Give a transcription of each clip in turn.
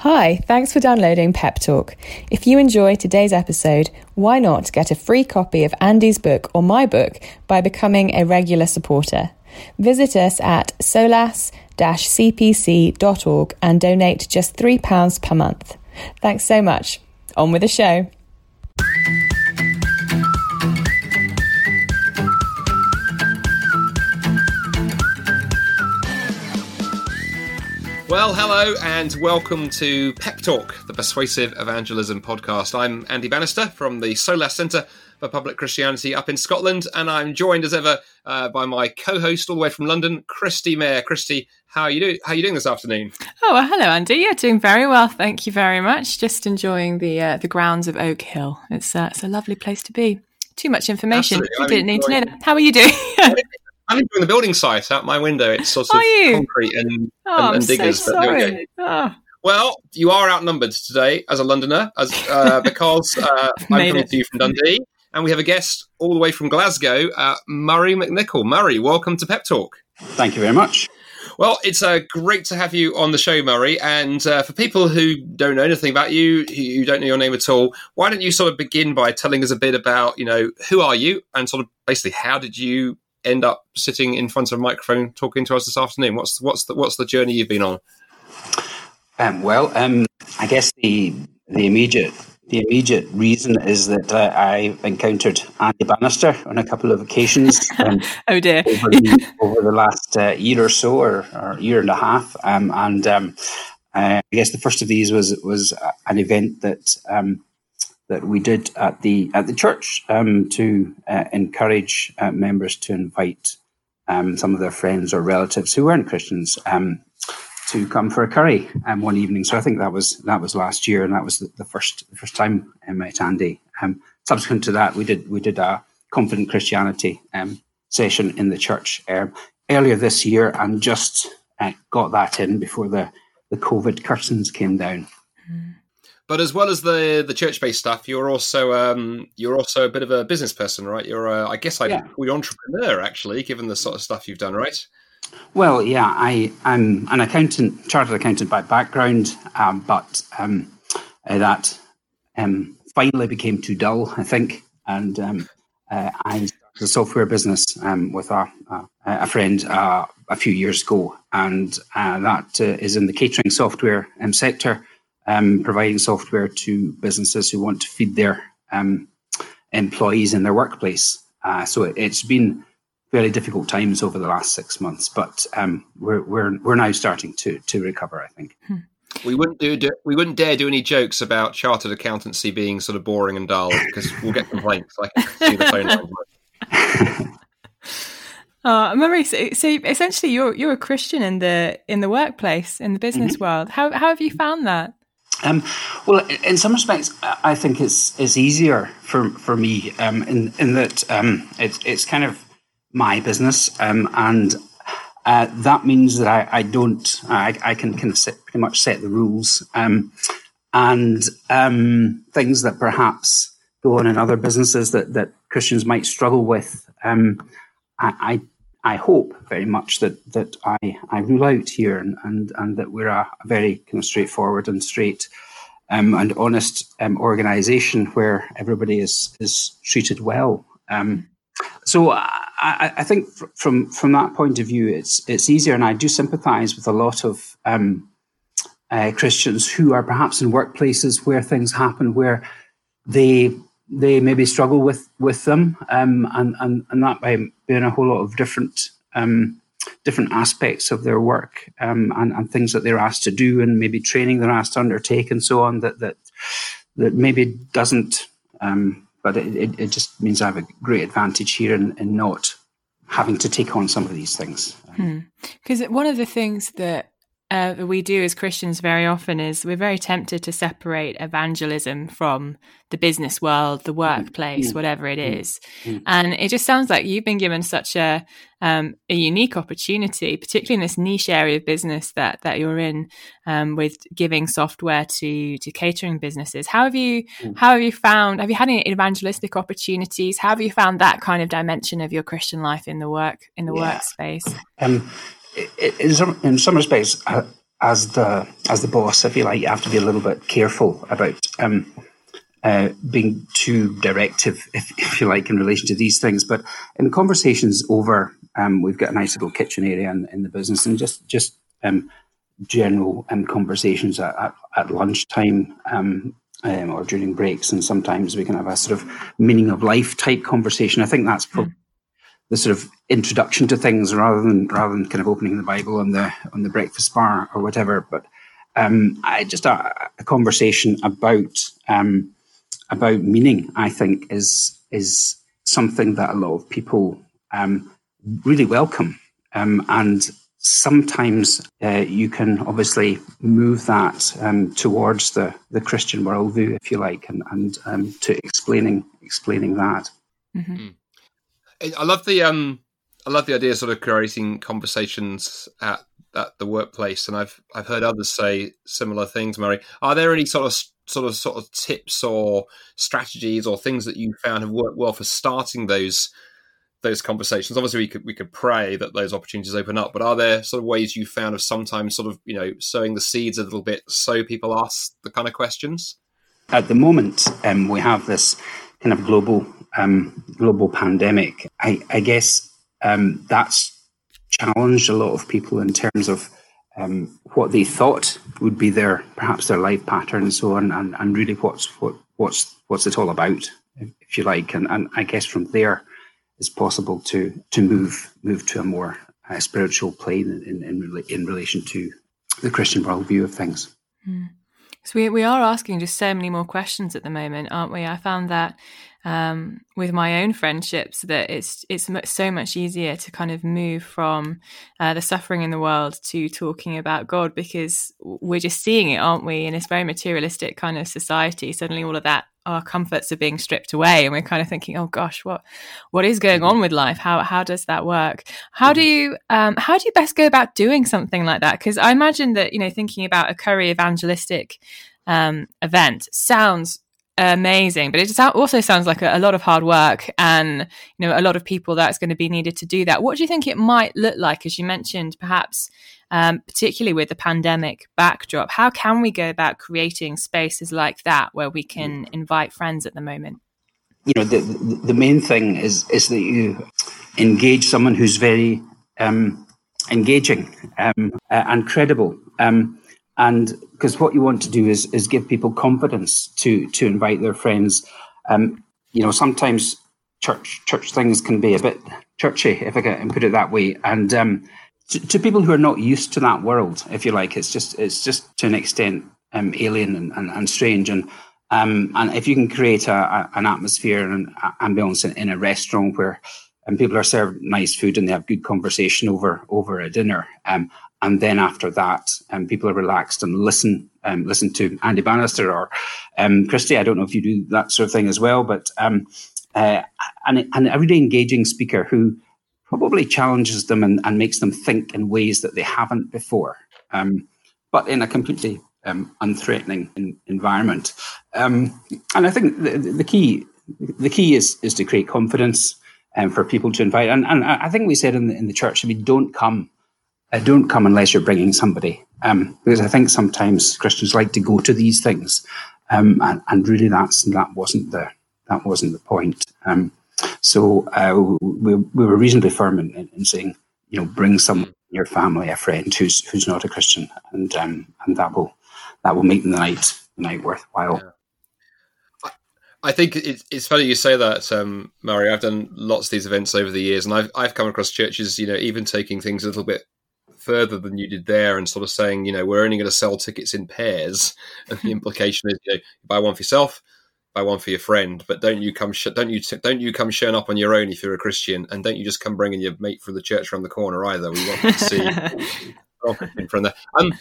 Hi, thanks for downloading Pep Talk. If you enjoy today's episode, why not get a free copy of Andy's book or my book by becoming a regular supporter? Visit us at solas-cpc.org and donate just £3 per month. Thanks so much. On with the show. Well, hello and welcome to Pep Talk, the Persuasive Evangelism podcast. I'm Andy Bannister from the SOLAS Centre for Public Christianity up in Scotland, and I'm joined as ever uh, by my co-host all the way from London, Kristi Mair. Kristi, how are you doing? How are you doing this afternoon? Oh, well, hello, Andy. Yeah, doing very well. Thank you very much. Just enjoying the uh, the grounds of Oak Hill. It's uh, it's a lovely place to be. Too much information. Absolutely. You didn't need to know that. How are you doing? I'm enjoying the building site out my window. It's sort of concrete and, oh, and, and diggers. So sorry. Oh. Well, you are outnumbered today as a Londoner, as uh, because uh, I'm coming it. to you from Dundee, and we have a guest all the way from Glasgow, uh, Murray McNicol. Murray, welcome to Pep Talk. Thank you very much. Well, it's uh, great to have you on the show, Murray. And uh, for people who don't know anything about you, who don't know your name at all, why don't you sort of begin by telling us a bit about, you know, who are you and sort of basically how did you end up sitting in front of a microphone talking to us this afternoon? What's what's the what's the journey you've been on? Um, well, um, I guess the the immediate the immediate reason is that uh, I encountered Andy Bannister on a couple of occasions. Um, oh dear! over, the, over the last uh, year or so, or, or, year and a half, um, and um, uh, I guess the first of these was was an event that um, that we did at the at the church um, to uh, encourage uh, members to invite um, some of their friends or relatives who weren't Christians um, to come for a curry um, one evening. So I think that was that was last year, and that was the, the first the first time I met Andy. Um, subsequent to that, we did we did a confident Christianity um, session in the church earlier this year, and just uh, got that in before the the COVID curtains came down. Mm. But as well as the the church based stuff, you're also um, you're also a bit of a business person, right? You're a, I guess I'd yeah. call you entrepreneur, actually, given the sort of stuff you've done, right? Well, yeah, I, I'm an accountant, chartered accountant by background, um, but um, uh, that um, finally became too dull, I think, and um, uh, I started a software business um, with a, a, a friend uh, a few years ago, and uh, that uh, is in the catering software um, sector um, providing software to businesses who want to feed their um, employees in their workplace. Uh, so it, has been very difficult times over the last six months, but um, we're, we're, we're now starting to, to recover, I think. Hmm. We wouldn't do, do, we wouldn't dare do any jokes about chartered accountancy being sort of boring and dull because we'll get complaints. I can see the phone line. Uh, Murray, so, so, essentially, you're you're a Christian in the in the workplace in the business mm-hmm. world. How how have you found that? Um, well, in some respects, I think it's it's easier for for me um, in in that um, it's it's kind of my business, um, and uh, that means that I, I don't I, I can kind of set, pretty much set the rules um, and um, things that perhaps go on in other businesses that that Christians might struggle with. I, I I hope very much that that I, I rule out here and, and, and that we're a, a very kind of straightforward and straight um, and honest um, organization where everybody is is treated well. Um, so I, I, think from from that point of view, it's it's easier, and I do sympathise with a lot of um, uh, Christians who are perhaps in workplaces where things happen where they they maybe struggle with with them, um, and and and that by being a whole lot of different um, different aspects of their work um, and, and things that they're asked to do, and maybe training they're asked to undertake, and so on. That that that maybe doesn't. Um, but it, it, it, just means I have a great advantage here in, in not having to take on some of these things. Because hmm. one of the things that uh, we do as Christians very often is we're very tempted to separate evangelism from the business world, the workplace, mm. whatever it is. mm. is. Mm. And it just sounds like you've been given such a um, a unique opportunity, particularly in this niche area of business that that you're in, um, with giving software to to catering businesses. How have you mm. how have you found? Have you had any evangelistic opportunities? How have you found that kind of dimension of your Christian life in the work in the yeah. workspace? Um, in some in some respects, uh, as the as the boss, I feel like you have to be a little bit careful about um, uh, being too directive, if, if, you like, in relation to these things. But in conversations over, um, we've got a nice little kitchen area in, in the business, and just just um, general um, conversations at, at, at lunchtime um, um, or during breaks, and sometimes we can have a sort of meaning of life type conversation. I think that's probably the sort of introduction to things rather than rather than kind of opening the Bible on the on the breakfast bar or whatever. But um, I just a, a conversation about um, about meaning. I think is is something that a lot of people um, really welcome, um, and sometimes uh, you can obviously move that um, towards the the Christian worldview, if you like, and and um, to explaining explaining that. Mm-hmm. I love the um, I love the idea of sort of creating conversations at at the workplace, and I've I've heard others say similar things. Murray, are there any sort of sort of sort of tips or strategies or things that you found have worked well for starting those those conversations? Obviously, we could we could pray that those opportunities open up, but are there sort of ways you found of sometimes sort of you know sowing the seeds a little bit so people ask the kind of questions? At the moment, um, we have this kind of global um, global pandemic, I, I guess um, that's challenged a lot of people in terms of um, what they thought would be their perhaps their life pattern and so on, and, and really what's what what's what's it all about, if you like, and, and I guess from there it's possible to to move move to a more uh, spiritual plane in, in in relation to the Christian worldview of things. Mm. So we we are asking just so many more questions at the moment, aren't we? I found that um, with my own friendships that it's it's so much easier to kind of move from uh, the suffering in the world to talking about God because we're just seeing it, aren't we? In this very materialistic kind of society, suddenly all of that our comforts are being stripped away, and we're kind of thinking, "Oh gosh, what what is going on with life? How how does that work? How do you um, how do you best go about doing something like that? Because I imagine that you know thinking about a curry evangelistic um, event sounds amazing but it also sounds like a, a, lot of hard work and you know a lot of people that's going to be needed to do that. What do you think it might look like as you mentioned perhaps um, particularly with the pandemic backdrop? How can we go about creating spaces like that where we can invite friends at the moment? You know the the main thing is is that you engage someone who's very um, engaging um, uh, and credible. Um, and because what you want to do is is give people confidence to to invite their friends. Um, you know, sometimes church church things can be a bit churchy, if I can put it that way, and um, to, to, people who are not used to that world, if you like, it's just it's just to an extent um, alien and, and, and strange and. Um, and if you can create a, a, an atmosphere and an ambience in, in, a restaurant where and people are served nice food and they have good conversation over over a dinner, um, and then after that, um, people are relaxed and listen um, listen to Andy Bannister or um, Kristi. I don't know if you do that sort of thing as well, but um, uh, and, and a really engaging speaker who probably challenges them and, and makes them think in ways that they haven't before, um, but in a completely um, unthreatening in, environment. and I think the, the key the key is is to create confidence and for people to invite. And, and I think we said in the, in the church, mean, don't come uh, don't come unless you're bringing somebody. Um, because I think sometimes Christians like to go to these things, um, and, and, really that's that wasn't the that wasn't the point. Um, so uh, we, we were reasonably firm in, in, in, saying, you know, bring someone in your family, a friend who's who's not a Christian, and um, and that will that will make the night the night worthwhile. Yeah. I think it's funny you say that, um, Murray. I've done lots of these events over the years, and I've I've come across churches, you know, even taking things a little bit further than you did there and sort of saying, you know, we're only going to sell tickets in pairs. And the implication is, you know, buy one for yourself, buy one for your friend, but don't you come, sh- don't you, t- don't you come showing up on your own if you're a Christian, and don't you just come bringing your mate from the church around the corner either. We want to see from there. Um,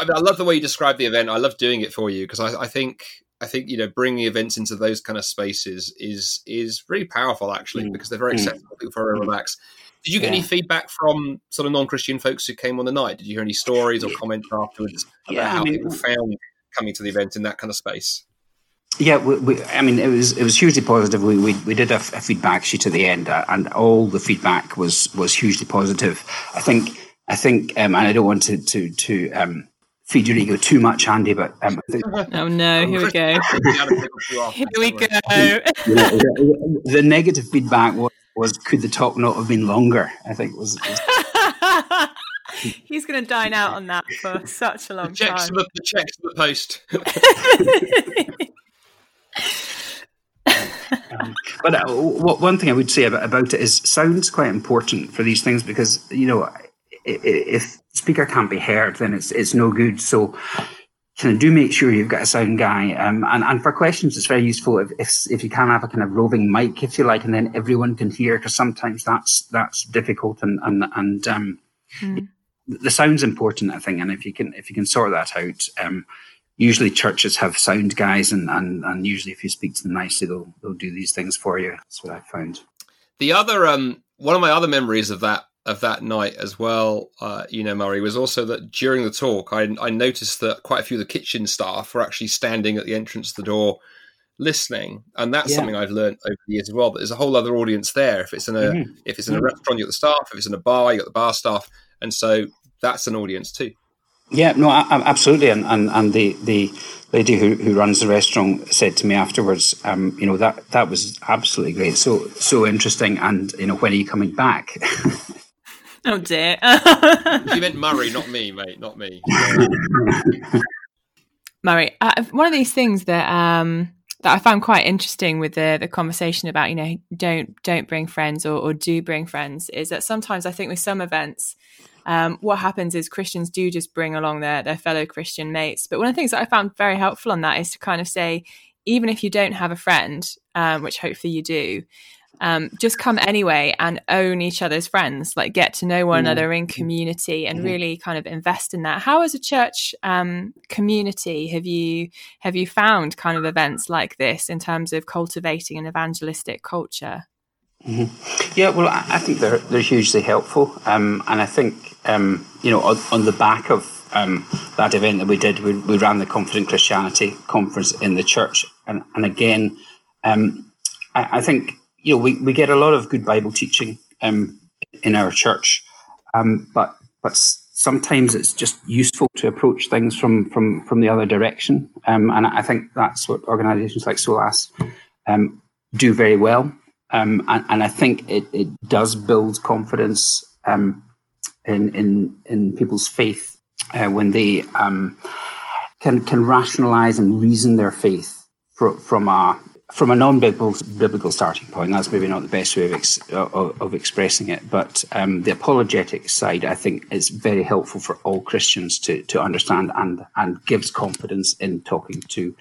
I, mean, I love the way you describe the event. I love doing it for you because I, I think I think you know bringing events into those kind of spaces is is really powerful actually mm. because they're very mm. accessible. People very relaxed. Did you get yeah. any feedback from sort of non-Christian folks who came on the night? Did you hear any stories or comments afterwards about yeah, how I mean, people found coming to the event in that kind of space? Yeah, we, we, I mean, it was it was hugely positive. We we, we did a, a feedback sheet at the end, uh, and all the feedback was was hugely positive. I think I think, um, and I don't want to to to um, feed your ego too much, Andy. But um, oh no, here we go. here we go. the, negative feedback was, was, could the talk not have been longer? I think was. was He's going to dine out on that for such a long the checks time. The, the checks to the post. um, but uh, one thing I would say about, about it is sound's quite important for these things because you know if speaker can't be heard, then it's it's no good. So kind of do make sure you've got a sound guy. Um, and, and for questions, it's very useful if, if, if you can have a kind of roving mic, if you like, and then everyone can hear, because sometimes that's that's difficult and and and um, mm. the sound's important, I think. And if you can if you can sort that out, um, usually churches have sound guys, and, and and usually if you speak to them nicely, they'll they'll do these things for you. That's what I found. The other um, one of my other memories of that of that night as well, uh, you know, Murray, was also that during the talk, I, I, noticed that quite a few of the kitchen staff were actually standing at the entrance to the door listening, and that's yeah. something I've learned over the years as well. But there's a whole other audience there. If it's in a mm-hmm. if it's in a mm-hmm. restaurant, you got the staff. If it's in a bar, you got the bar staff, and so that's an audience too. Yeah, no, absolutely, and and, and the the lady who, who runs the restaurant said to me afterwards, um, you know that that was absolutely great, so so interesting, and you know when are you coming back? Oh dear. you meant Murray, not me, mate, not me. Murray, uh, one of these things that um, that I found quite interesting with the the conversation about you know don't don't bring friends or, or do bring friends is that sometimes I think with some events. Um, what happens is Christians do just bring along their, their fellow Christian mates. But one of the things that I found very helpful on that is to kind of say, even if you don't have a friend, um, which hopefully you do, um, just come anyway and own each other's friends, like get to know one mm-hmm. another in community and mm-hmm. really kind of invest in that. How, as a church um, community, have you have you found kind of events like this in terms of cultivating an evangelistic culture? Mm-hmm. Yeah, well, I, think they're they're hugely helpful, um, and I think um, you know on, on, the back of um, that event that we did, we, we ran the Confident Christianity conference in the church, and and again, um, I, I think you know, we, we get a lot of good Bible teaching um, in our church, um, but but sometimes it's just useful to approach things from from from the other direction, um, and I think that's what organisations like SOLAS um, do very well, um, and, and, I think it, it does build confidence um, in in in people's faith uh, when they can can rationalise and reason their faith from a from a non-biblical starting point, that's maybe not the best way of, ex, of, expressing it, but um, the apologetic side, I think, is very helpful for all Christians to to understand and and gives confidence in talking to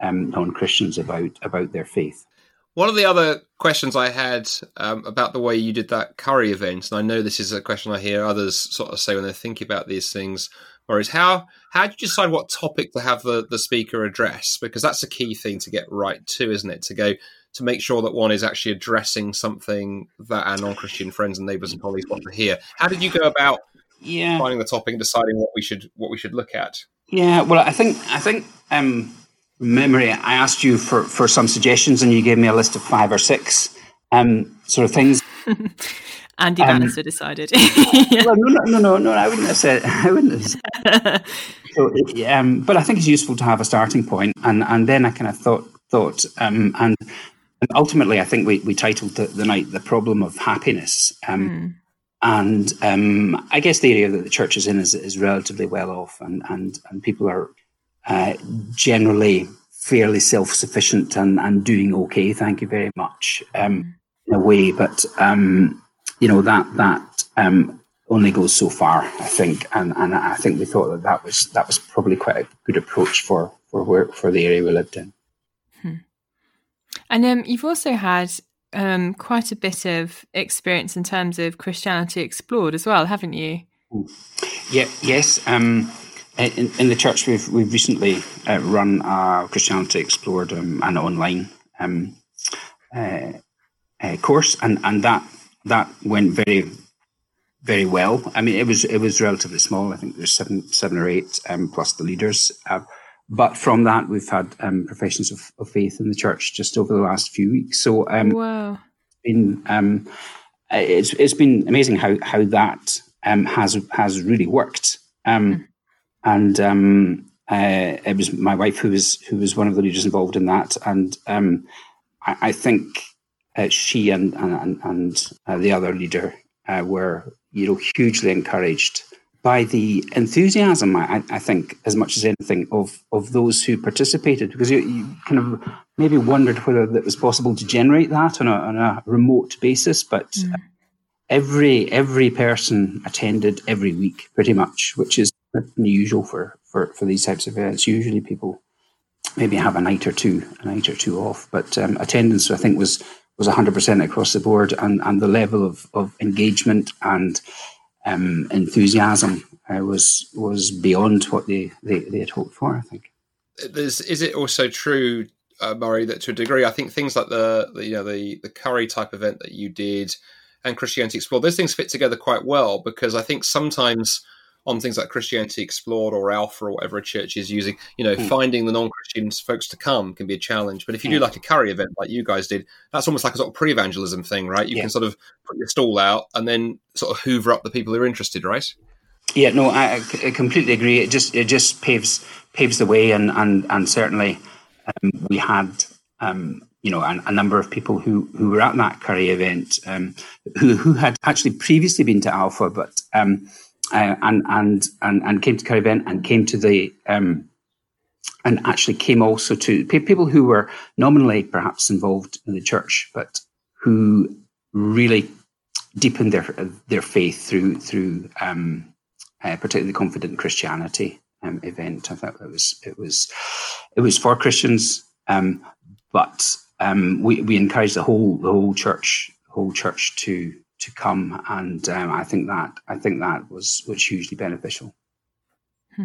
um, non-Christians about about their faith. One of the other questions I had um, about the way you did that curry event, and I know this is a question I hear others sort of say when they're thinking about these things, Whereas how how do you decide what topic to have the, the speaker address? Because that's a key thing to get right too, isn't it? To go to make sure that one is actually addressing something that our non-Christian friends and neighbours and colleagues want to hear. How did you go about yeah. finding the topic and deciding what we should what we should look at? Yeah, well, I think I think um, memory. I asked you for for some suggestions, and you gave me a list of five or six um, sort of things. Andy um, Bannister decided. yeah. well, no, no, no, no, I wouldn't have said. I wouldn't have. So, um, but I think it's useful to have a starting point, and and then I kind of thought thought, um, and, and ultimately, I think we we titled the, the night "the problem of happiness." Um, mm. And um, I guess the area that the church is in is, is relatively well off, and and and people are uh, generally fairly self sufficient and and doing okay. Thank you very much. Um, mm. in a way, but um, you know that that um, only goes so far, I think, and and I think we thought that that was that was probably quite a good approach for for where for the area we lived in. Hmm. And um, you've also had um, quite a bit of experience in terms of Christianity explored as well, haven't you? Yeah. Yes. Um, in, in, the church, we've we've recently uh, run a Christianity explored um, an online um, uh, uh, course, and and that that went very very well. I mean, it was it was relatively small. I think there's seven seven or eight um, plus the leaders. Uh, but from that, we've had um, professions of, of, faith in the church just over the last few weeks. So, um, wow, been um, it's it's been amazing how how that um, has has really worked. Um, mm. and um, uh, it was my wife who was who was one of the leaders involved in that, and um, I, I, think uh, she and and, and uh, the other leader uh, were you know hugely encouraged by the enthusiasm. I, I, think as much as anything of of those who participated, because you, you kind of maybe wondered whether it was possible to generate that on a, on a remote basis, but. Mm. Every every person attended every week, pretty much, which is unusual for for, for these types of events. Usually people maybe have a night or two, a night or two off, but um, attendance I think was was 100% across the board, and, and the level of, of engagement and um, enthusiasm uh, was was beyond what they, they, they had hoped for. I think. There's, is it also true, uh, Murray, that to a degree, I think things like the, the you know the the curry type event that you did and Christianity Explored, those things fit together quite well because I think sometimes on things like Christianity Explored or Alpha or whatever a church is using, you know, mm. finding the non-Christian folks to come can be a challenge. But if you do hmm. like a curry event like you guys did, that's almost like a sort of pre-evangelism thing, right? You yeah. can sort of put your stall out and then sort of hoover up the people who are interested, right? Yeah, no, I, I completely agree. It just it just paves paves the way, and and and certainly um, we had um, you know a, a, number of people who who were at that curry event um, who who had actually previously been to Alpha, but um, uh, and, and and and came to Curry event and came to the um, and actually came also to people who were nominally perhaps involved in the church, but who really deepened their their faith through through um, uh, particularly the Confident Christianity um, event. I thought it was it was it was for Christians, um, but um, we we encouraged the whole the whole church whole church to to come, and um, I think that I think that was was hugely beneficial. Hmm.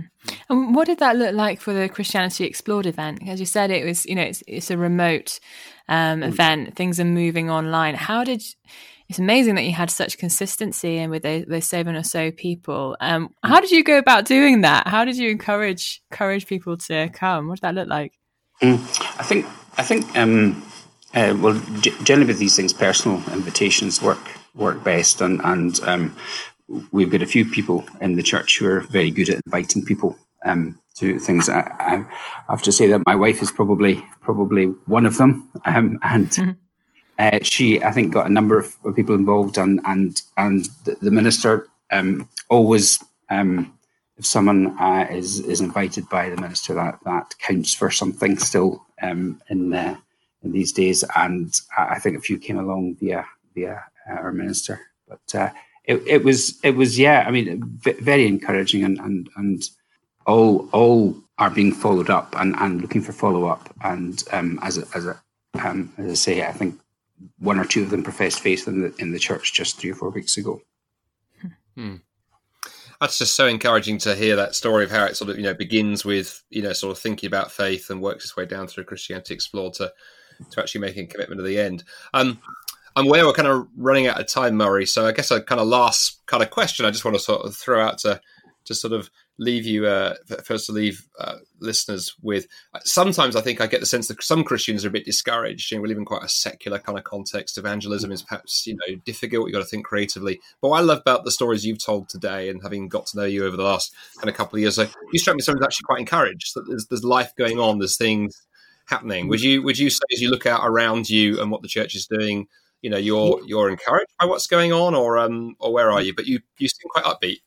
And what did that look like for the Christianity Explored event? As you said, it was you know it's it's a remote um, event. Things are moving online. How did it's amazing that you had such consistency and with those, those seven or so people. Um, mm. how did you go about doing that? How did you encourage encourage people to come? What did that look like? Mm. I think I think um, uh, well, g- generally with these things, personal invitations work work best. And, and um, we've got a few people in the church who are very good at inviting people um, to things. I, I, have to say that my wife is probably probably one of them, um, and mm-hmm. uh, she I think got a number of, of people involved, and and and the, the minister um, always. Um, if someone uh, is is invited by the minister, that that counts for something still um, in uh, in these days. And I think a few came along via via uh, our minister. But uh, it, it was it was yeah, I mean, very encouraging, and and and all all are being followed up and, and looking for follow up. And um, as a, as a um, as I say, I think one or two of them professed faith in the in the church just three or four weeks ago. Hmm. That's just so encouraging to hear that story of how it sort of you know begins with you know sort of thinking about faith and works its way down through Christianity Explored to to actually making a commitment at the end. Um, I'm aware we're kind of running out of time, Murray. So I guess a kind of last kind of question I just want to sort of throw out to to sort of leave you uh, first to leave uh, listeners with. Sometimes I think I get the sense that some Christians are a bit discouraged. You know, we live in quite a secular kind of context. Evangelism is perhaps you know difficult. You got to think creatively. But what I love about the stories you've told today, and having got to know you over the last kind of couple of years, so you struck me as someone who's actually quite encouraged. That there's, there's life going on. There's things happening. Would you would you say as you look out around you and what the church is doing? You know you're you're encouraged by what's going on, or um, or where are you? But you you seem quite upbeat.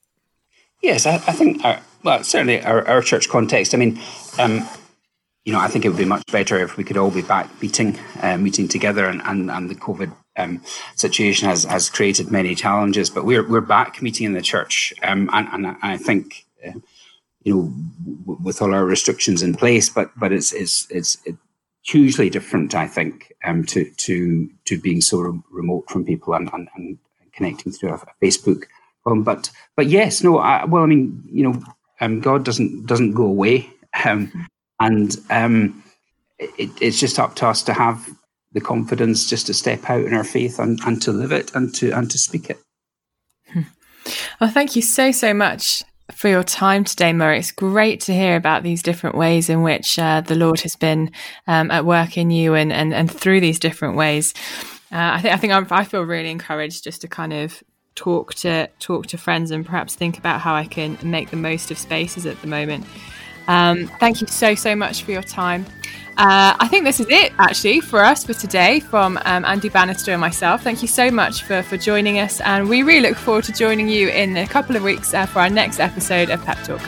Yes, I, I think our, well certainly our, our church context. I mean, um, you know, I think it would be much better if we could all be back meeting uh, meeting together, and and, and the COVID um, situation has has created many challenges. But we're we're back meeting in the church, um, and, and I think. Uh, you know, w- with all our restrictions in place, but but it's it's it's it, hugely different, I think, um, to to to being so re- remote from people and, and, and connecting through a, a Facebook. Um, but but yes, no. I, well, I mean, you know, um, God doesn't doesn't go away, um, and um, it, it's just up to us to have the confidence just to step out in our faith and, and to live it and to and to speak it. Well, thank you so so much for your time today, Murray. It's great to hear about these different ways in which uh, the Lord has been um, at work in you and, and, and through these different ways. Uh, I think I think I'm, i feel really encouraged just to kind of talk to talk to friends and perhaps think about how I can make the most of spaces at the moment. Um, thank you so so much for your time. Uh, I think this is it actually for us for today from um, Andy Bannister and myself. Thank you so much for, for joining us, and we really look forward to joining you in a couple of weeks uh, for our next episode of Pep Talk.